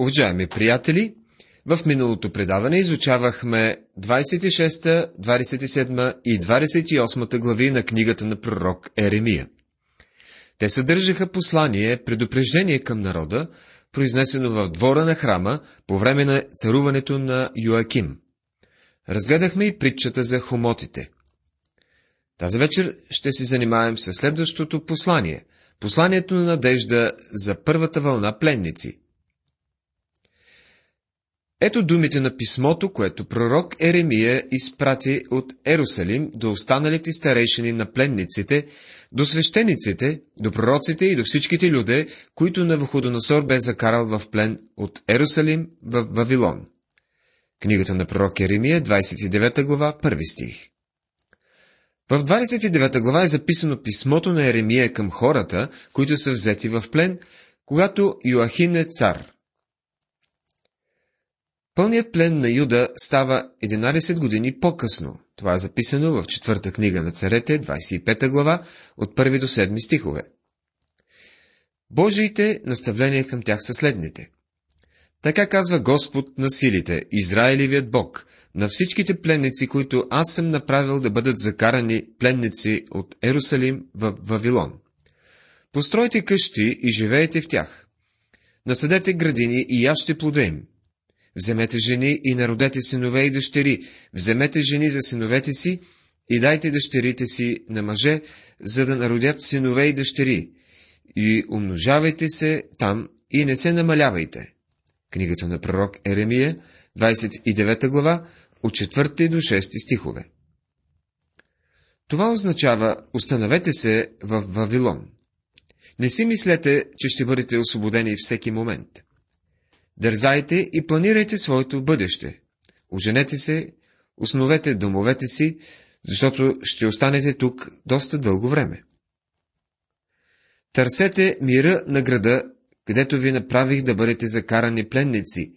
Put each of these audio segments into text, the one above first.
Уважаеми приятели, в миналото предаване изучавахме 26, 27 и 28 глави на книгата на пророк Еремия. Те съдържаха послание, предупреждение към народа, произнесено в двора на храма по време на царуването на Йоаким. Разгледахме и притчата за хомотите. Тази вечер ще се занимаем с следващото послание – посланието на надежда за първата вълна пленници – ето думите на писмото, което пророк Еремия изпрати от Ерусалим до останалите старейшини на пленниците, до свещениците, до пророците и до всичките люде, които Навуходоносор бе закарал в плен от Ерусалим в Вавилон. Книгата на пророк Еремия, 29 глава, 1 стих. В 29 глава е записано писмото на Еремия към хората, които са взети в плен, когато Йоахин е цар – Пълният плен на Юда става 11 години по-късно. Това е записано в четвърта книга на царете, 25 глава, от 1 до 7 стихове. Божиите наставления към тях са следните. Така казва Господ на силите, Израилевият Бог, на всичките пленници, които аз съм направил да бъдат закарани пленници от Ерусалим в Вавилон. Постройте къщи и живеете в тях. Насъдете градини и яще плода им – Вземете жени и народете синове и дъщери. Вземете жени за синовете си и дайте дъщерите си на мъже, за да народят синове и дъщери. И умножавайте се там и не се намалявайте. Книгата на пророк Еремия, 29 глава, от 4 до 6 стихове. Това означава, установете се в Вавилон. Не си мислете, че ще бъдете освободени всеки момент. Дързайте и планирайте своето бъдеще. Оженете се, основете домовете си, защото ще останете тук доста дълго време. Търсете мира на града, където ви направих да бъдете закарани пленници,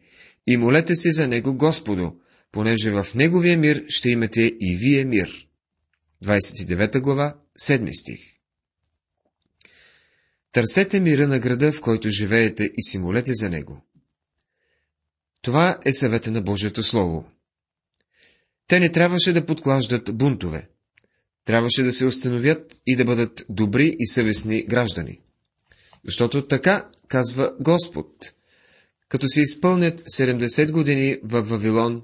и молете се за него Господу, понеже в неговия мир ще имате и вие мир. 29 глава, 7 стих Търсете мира на града, в който живеете и си молете за него. Това е съвета на Божието Слово. Те не трябваше да подклаждат бунтове. Трябваше да се установят и да бъдат добри и съвестни граждани. Защото така казва Господ. Като се изпълнят 70 години в Вавилон,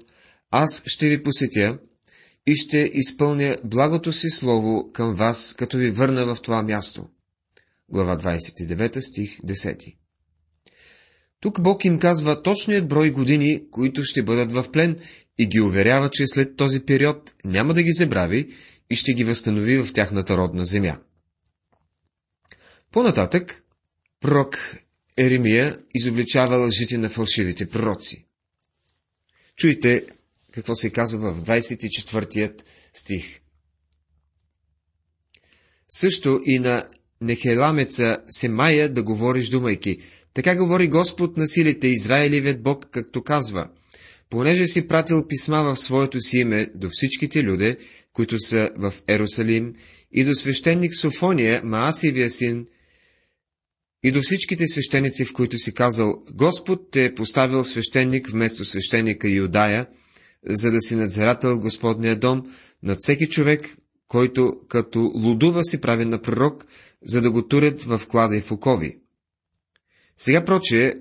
аз ще ви посетя и ще изпълня благото си слово към вас, като ви върна в това място. Глава 29 стих 10 тук Бог им казва точният брой години, които ще бъдат в плен и ги уверява, че след този период няма да ги забрави и ще ги възстанови в тяхната родна земя. По-нататък, пророк Еремия изобличава лъжите на фалшивите пророци. Чуйте какво се казва в 24 стих. Също и на Нехеламеца Семая да говориш, думайки, така говори Господ на силите, Израилевият Бог, както казва, понеже си пратил писма в своето си име до всичките люде, които са в Ерусалим, и до свещеник Софония, Маасивия син, и до всичките свещеници, в които си казал, Господ те е поставил свещеник вместо свещеника Юдая, за да си надзирател Господния дом над всеки човек, който като лудува си прави на пророк, за да го турят в клада и в окови. Сега проче,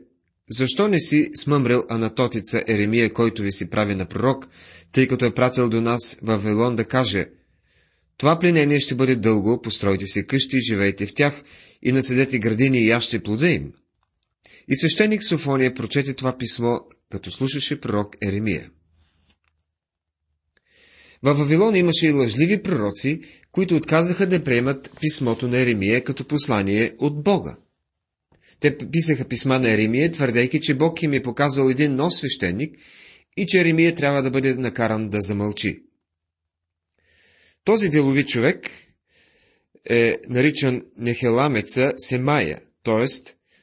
защо не си смъмрил Анатотица Еремия, който ви си прави на пророк, тъй като е пратил до нас в Вавилон да каже, това пленение ще бъде дълго, постройте си къщи, живейте в тях и наседете градини и яще плода им. И свещеник Софония прочете това писмо, като слушаше пророк Еремия. Във Вавилон имаше и лъжливи пророци, които отказаха да приемат писмото на Еремия като послание от Бога. Те писаха писма на Еремия, твърдейки, че Бог им е показал един нов свещеник и че Еремия трябва да бъде накаран да замълчи. Този делови човек е наричан Нехеламеца Семая, т.е.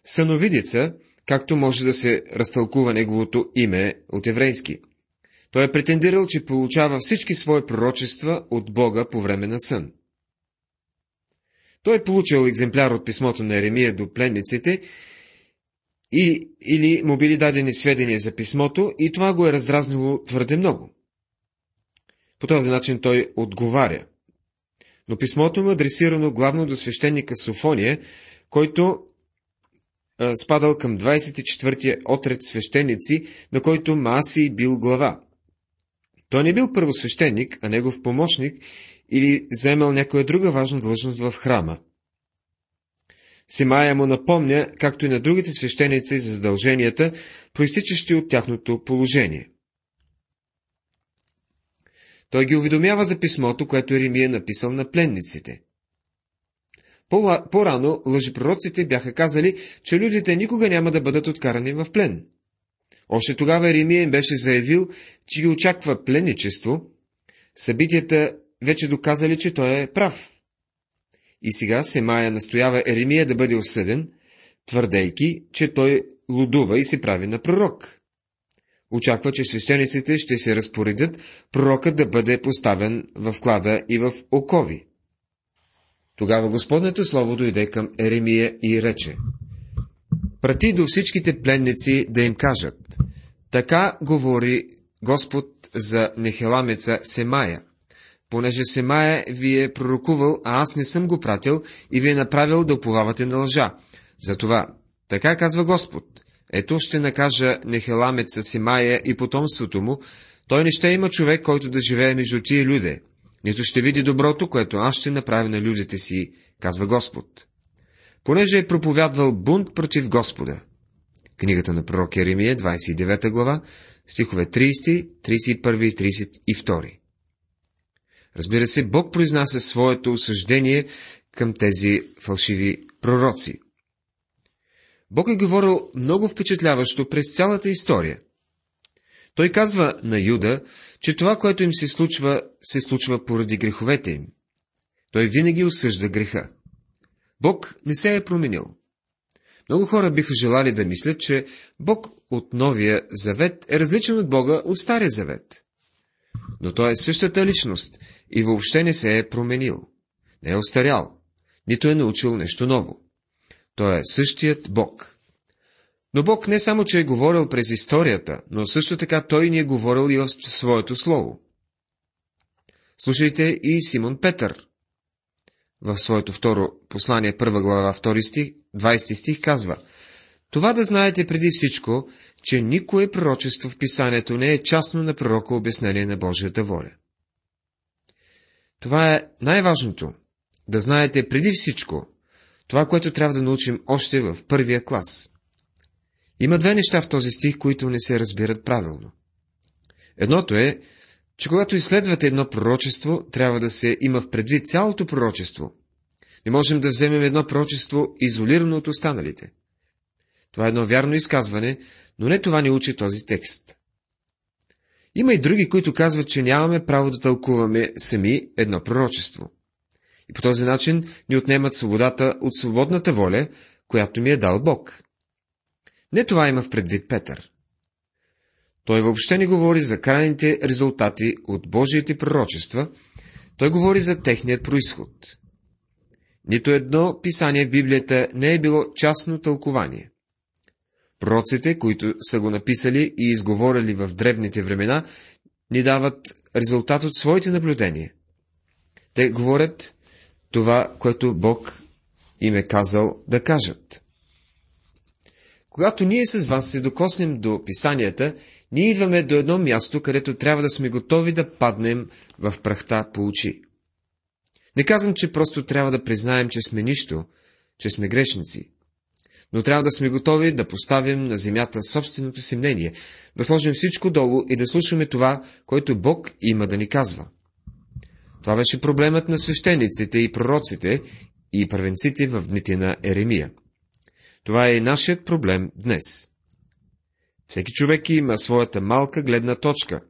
съновидица, както може да се разтълкува неговото име от еврейски. Той е претендирал, че получава всички свои пророчества от Бога по време на сън. Той е получил екземпляр от писмото на Еремия до пленниците и, или му били дадени сведения за писмото и това го е раздразнило твърде много. По този начин той отговаря. Но писмото му е адресирано главно до свещеника Софония, който а, спадал към 24-я отред свещеници, на който Маси бил глава. Той не бил първосвещеник, а негов помощник или заемал някоя друга важна длъжност в храма. Симая му напомня, както и на другите свещеници, за задълженията, проистичащи от тяхното положение. Той ги уведомява за писмото, което Еремия е написал на пленниците. По-рано лъжепророците бяха казали, че людите никога няма да бъдат откарани в плен. Още тогава Еремия им беше заявил, че ги очаква пленничество. Събитията вече доказали, че той е прав. И сега Семая настоява Еремия да бъде осъден, твърдейки, че той лудува и се прави на пророк. Очаква, че свещениците ще се разпоредят пророкът да бъде поставен в клада и в окови. Тогава Господнето Слово дойде към Еремия и рече, Прати до всичките пленници да им кажат, така говори Господ за нехеламеца Семая, понеже Семая ви е пророкувал, а аз не съм го пратил и ви е направил да уповавате на лъжа. Затова, така казва Господ, ето ще накажа нехеламеца Семая и потомството му, той не ще има човек, който да живее между тия люде, нито ще види доброто, което аз ще направя на людите си, казва Господ. Понеже е проповядвал бунт против Господа. Книгата на пророк Еремия, 29 глава, стихове 30, 31 и 32. Разбира се, Бог произнася своето осъждение към тези фалшиви пророци. Бог е говорил много впечатляващо през цялата история. Той казва на Юда, че това, което им се случва, се случва поради греховете им. Той винаги осъжда греха. Бог не се е променил. Много хора биха желали да мислят, че Бог от Новия Завет е различен от Бога от Стария Завет. Но Той е същата личност и въобще не се е променил. Не е остарял, нито е научил нещо ново. Той е същият Бог. Но Бог не само, че е говорил през историята, но също така Той ни е говорил и в своето Слово. Слушайте и Симон Петър. В своето второ послание, първа глава, втори стих, 20 стих казва Това да знаете преди всичко, че никое пророчество в писанието не е частно на пророка обяснение на Божията воля. Това е най-важното. Да знаете преди всичко, това, което трябва да научим още в първия клас. Има две неща в този стих, които не се разбират правилно. Едното е, че когато изследвате едно пророчество, трябва да се има в предвид цялото пророчество. Не можем да вземем едно пророчество изолирано от останалите. Това е едно вярно изказване, но не това ни учи този текст. Има и други, които казват, че нямаме право да тълкуваме сами едно пророчество. И по този начин ни отнемат свободата от свободната воля, която ми е дал Бог. Не това има в предвид Петър. Той въобще не говори за крайните резултати от Божиите пророчества, той говори за техният происход. Нито едно писание в Библията не е било частно тълкование. Пророците, които са го написали и изговорили в древните времена, ни дават резултат от своите наблюдения. Те говорят това, което Бог им е казал да кажат. Когато ние с вас се докоснем до писанията, ние идваме до едно място, където трябва да сме готови да паднем в прахта по очи. Не казвам, че просто трябва да признаем, че сме нищо, че сме грешници. Но трябва да сме готови да поставим на земята собственото си мнение, да сложим всичко долу и да слушаме това, което Бог има да ни казва. Това беше проблемът на свещениците и пророците и първенците в дните на Еремия. Това е и нашият проблем днес. Всеки човек има своята малка гледна точка,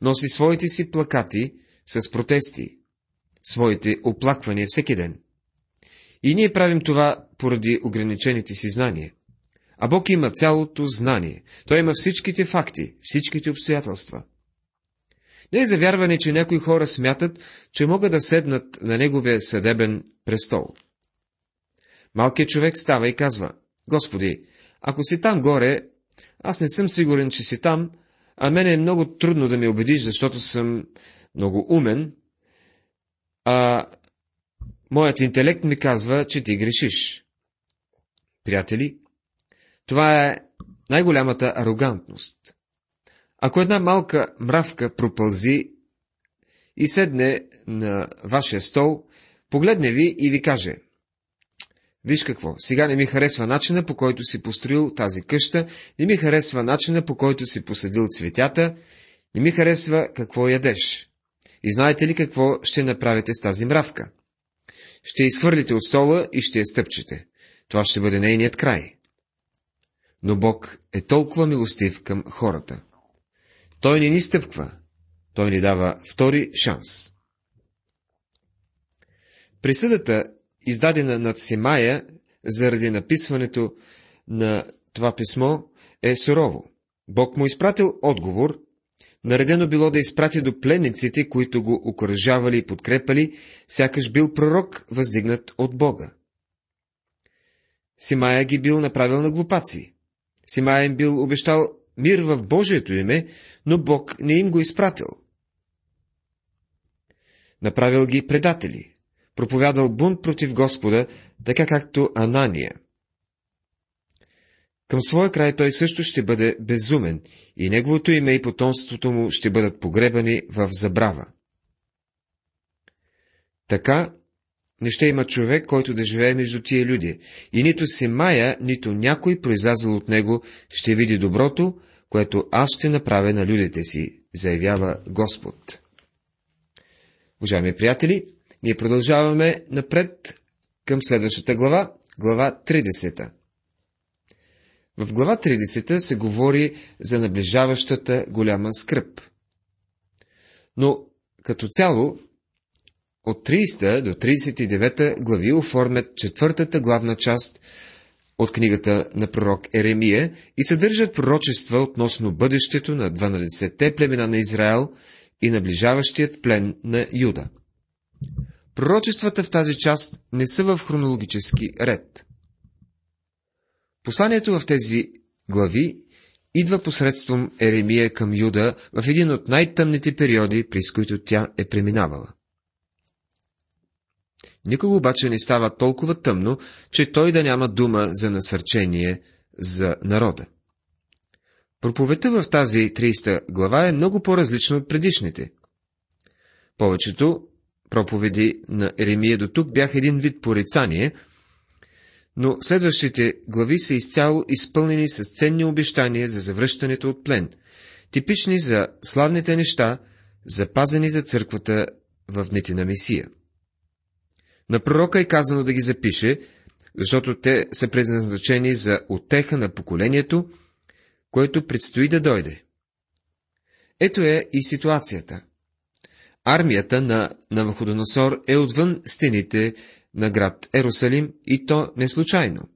носи своите си плакати с протести, своите оплаквания всеки ден. И ние правим това поради ограничените си знания. А Бог има цялото знание. Той има всичките факти, всичките обстоятелства. Не е завярване, че някои хора смятат, че могат да седнат на неговия съдебен престол. Малкият човек става и казва, Господи, ако си там горе, аз не съм сигурен, че си там, а мене е много трудно да ме убедиш, защото съм много умен, а моят интелект ми казва, че ти грешиш. Приятели, това е най-голямата арогантност. Ако една малка мравка пропълзи и седне на вашия стол, погледне ви и ви каже, Виж какво, сега не ми харесва начина по който си построил тази къща, не ми харесва начина по който си посадил цветята, не ми харесва какво ядеш. И знаете ли какво ще направите с тази мравка? Ще изхвърлите от стола и ще я стъпчете. Това ще бъде нейният край. Но Бог е толкова милостив към хората. Той не ни стъпква, той ни дава втори шанс. Присъдата, издадена над Симая заради написването на това писмо, е сурово. Бог му изпратил отговор, наредено било да изпрати до пленниците, които го окоръжавали и подкрепали, сякаш бил пророк, въздигнат от Бога. Симая ги бил направил на глупаци. Симая им бил обещал мир в Божието име, но Бог не им го изпратил. Направил ги предатели, проповядал бунт против Господа, така както Анания. Към своя край той също ще бъде безумен и неговото име и потомството му ще бъдат погребани в забрава. Така не ще има човек, който да живее между тия люди, и нито си Мая, нито някой произлязал от него ще види доброто, което аз ще направя на людите си, заявява Господ. Уважаеми приятели, ние продължаваме напред към следващата глава, глава 30. В глава 30 се говори за наближаващата голяма скръп. Но като цяло, от 30 до 39 глави оформят четвъртата главна част от книгата на пророк Еремия и съдържат пророчества относно бъдещето на 12-те племена на Израел и наближаващият плен на Юда. Пророчествата в тази част не са в хронологически ред. Посланието в тези глави идва посредством Еремия към Юда в един от най-тъмните периоди, през които тя е преминавала. Никога обаче не става толкова тъмно, че той да няма дума за насърчение за народа. Проповедта в тази 30 глава е много по-различна от предишните. Повечето проповеди на Еремия до тук бяха един вид порицание, но следващите глави са изцяло изпълнени с ценни обещания за завръщането от плен, типични за славните неща, запазени за църквата в дните на Месия. На пророка е казано да ги запише, защото те са предназначени за отеха на поколението, което предстои да дойде. Ето е и ситуацията. Армията на Навуходоносор е отвън стените на град Ерусалим и то не случайно.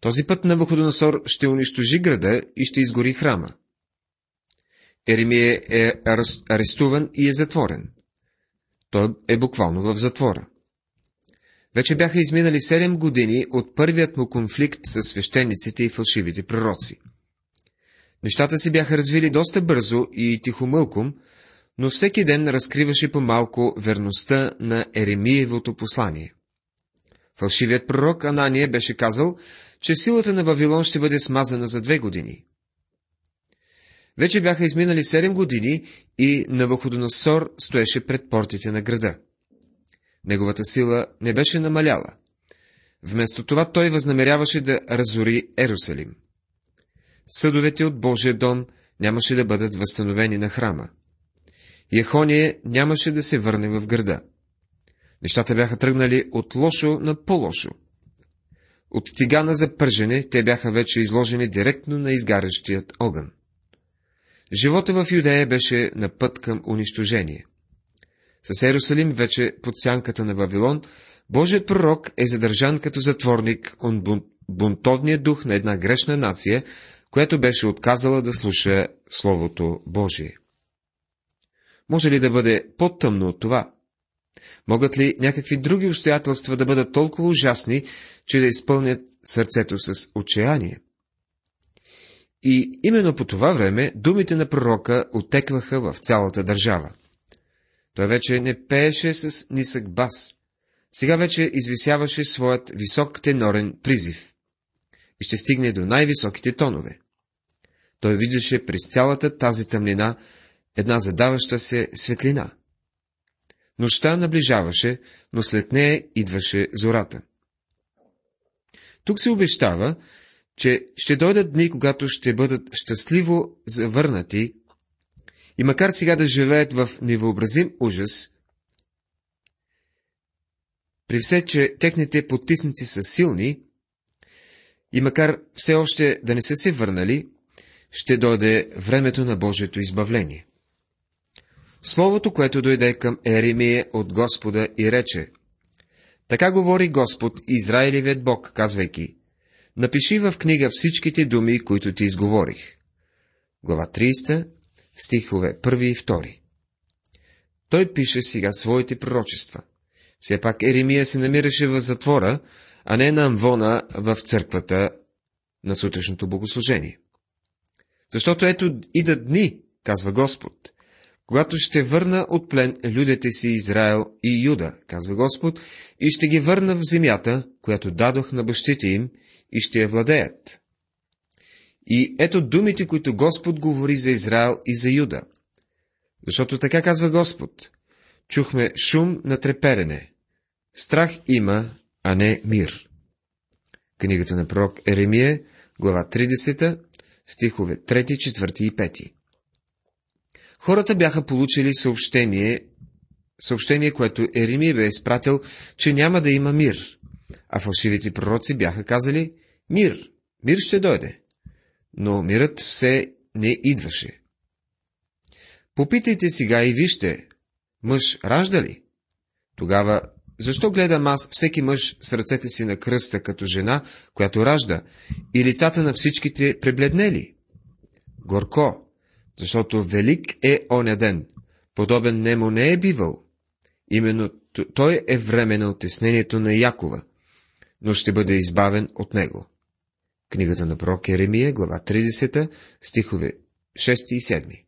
Този път Навуходоносор ще унищожи града и ще изгори храма. Еремия е арестуван и е затворен. Той е буквално в затвора. Вече бяха изминали 7 години от първият му конфликт с свещениците и фалшивите пророци. Нещата си бяха развили доста бързо и тихомълком, но всеки ден разкриваше по-малко верността на Еремиевото послание. Фалшивият пророк Анания беше казал, че силата на Вавилон ще бъде смазана за две години. Вече бяха изминали 7 години и Навуходоносор стоеше пред портите на града. Неговата сила не беше намаляла. Вместо това той възнамеряваше да разори Ерусалим. Съдовете от Божия дом нямаше да бъдат възстановени на храма. Ехония нямаше да се върне в града. Нещата бяха тръгнали от лошо на по-лошо. От тигана за пържене те бяха вече изложени директно на изгарящият огън. Живота в Юдея беше на път към унищожение. С Ерусалим вече под сянката на Вавилон, Божият пророк е задържан като затворник от бунтовния дух на една грешна нация, която беше отказала да слуша Словото Божие. Може ли да бъде по-тъмно от това? Могат ли някакви други обстоятелства да бъдат толкова ужасни, че да изпълнят сърцето с отчаяние? И именно по това време думите на пророка отекваха в цялата държава. Той вече не пееше с нисък бас. Сега вече извисяваше своят висок тенорен призив. И ще стигне до най-високите тонове. Той виждаше през цялата тази тъмнина една задаваща се светлина. Нощта наближаваше, но след нея идваше зората. Тук се обещава, че ще дойдат дни, когато ще бъдат щастливо завърнати и макар сега да живеят в невъобразим ужас, при все, че техните потисници са силни, и макар все още да не са се върнали, ще дойде времето на Божието избавление. Словото, което дойде към Еремия от Господа и рече, така говори Господ, Израилевият Бог, казвайки, напиши в книга всичките думи, които ти изговорих. Глава 30, стихове 1 и 2. Той пише сега своите пророчества. Все пак Еремия се намираше в затвора, а не на Амвона в църквата на сутрешното богослужение. Защото ето идат дни, казва Господ, когато ще върна от плен людите си Израел и Юда, казва Господ, и ще ги върна в земята, която дадох на бащите им, и ще я владеят. И ето думите, които Господ говори за Израел и за Юда. Защото така казва Господ. Чухме шум на треперене. Страх има, а не мир. Книгата на пророк Еремия, глава 30, стихове 3, 4 и 5. Хората бяха получили съобщение, съобщение, което Еремия бе изпратил, че няма да има мир, а фалшивите пророци бяха казали, мир, мир ще дойде. Но мирът все не идваше. Попитайте сега и вижте, мъж ражда ли? Тогава, защо гледам аз всеки мъж с ръцете си на кръста като жена, която ражда, и лицата на всичките пребледнели? Горко, защото велик е оня ден, подобен нему не е бивал. Именно той е време на отеснението на Якова, но ще бъде избавен от него. Книгата на пророк Еремия, глава 30, стихове 6 и 7.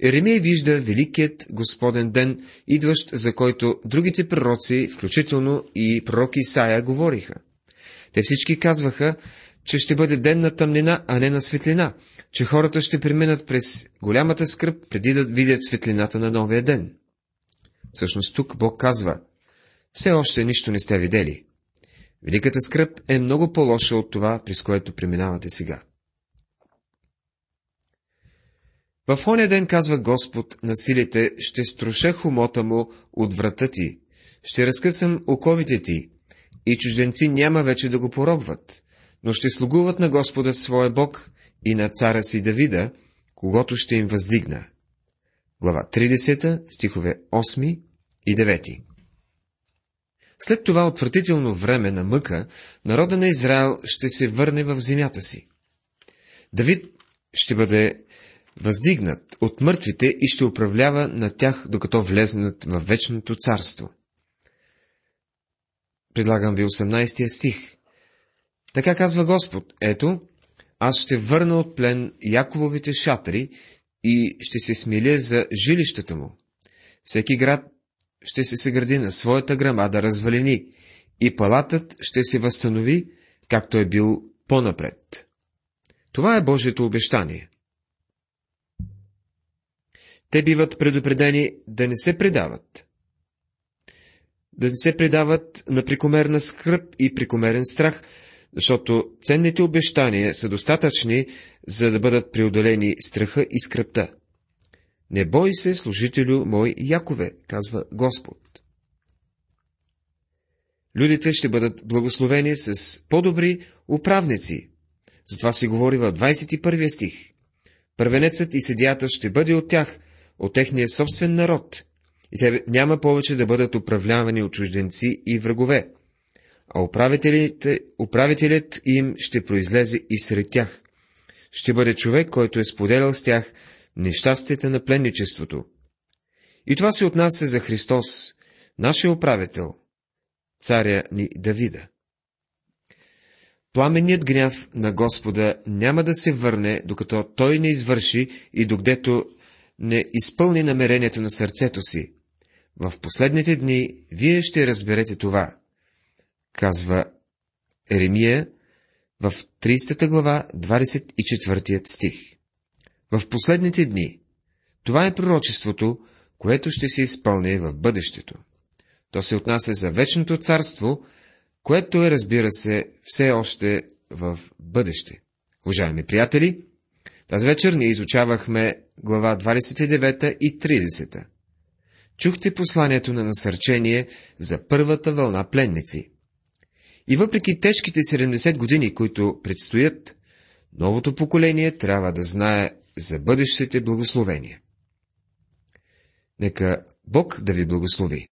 Еремия вижда великият Господен ден, идващ, за който другите пророци, включително и пророк Исаия, говориха. Те всички казваха, че ще бъде ден на тъмнина, а не на светлина, че хората ще преминат през голямата скръп, преди да видят светлината на новия ден. Всъщност тук Бог казва, все още нищо не сте видели. Великата скръп е много по-лоша от това, през което преминавате сега. В оня ден, казва Господ на силите, ще струша хумота му от врата ти, ще разкъсам оковите ти, и чужденци няма вече да го поробват, но ще слугуват на Господа своя Бог и на цара си Давида, когато ще им въздигна. Глава 30, стихове 8 и 9. След това отвратително време на мъка, народа на Израел ще се върне в земята си. Давид ще бъде въздигнат от мъртвите и ще управлява на тях, докато влезнат в вечното царство. Предлагам ви 18 стих. Така казва Господ, ето, аз ще върна от плен Якововите шатри и ще се смиля за жилищата му. Всеки град ще се съгради на своята грамада развалини и палатът ще се възстанови, както е бил по-напред. Това е Божието обещание. Те биват предупредени да не се предават. Да не се предават на прекомерна скръп и прекомерен страх, защото ценните обещания са достатъчни, за да бъдат преодолени страха и скръпта. Не бой се, служителю мой Якове, казва Господ. Людите ще бъдат благословени с по-добри управници. Затова се говори в 21 стих. Първенецът и седията ще бъде от тях, от техния собствен народ, и те няма повече да бъдат управлявани от чужденци и врагове, а управителят им ще произлезе и сред тях. Ще бъде човек, който е споделял с тях нещастията на пленничеството. И това се отнася за Христос, нашия управител, царя ни Давида. Пламенният гняв на Господа няма да се върне, докато той не извърши и докъдето не изпълни намерението на сърцето си. В последните дни вие ще разберете това, казва Еремия в 30 глава, 24 стих. В последните дни. Това е пророчеството, което ще се изпълни в бъдещето. То се отнася за вечното царство, което е, разбира се, все още в бъдеще. Уважаеми приятели, тази вечер ние изучавахме глава 29 и 30. Чухте посланието на насърчение за първата вълна пленници. И въпреки тежките 70 години, които предстоят, новото поколение трябва да знае за бъдещите благословения. Нека Бог да ви благослови.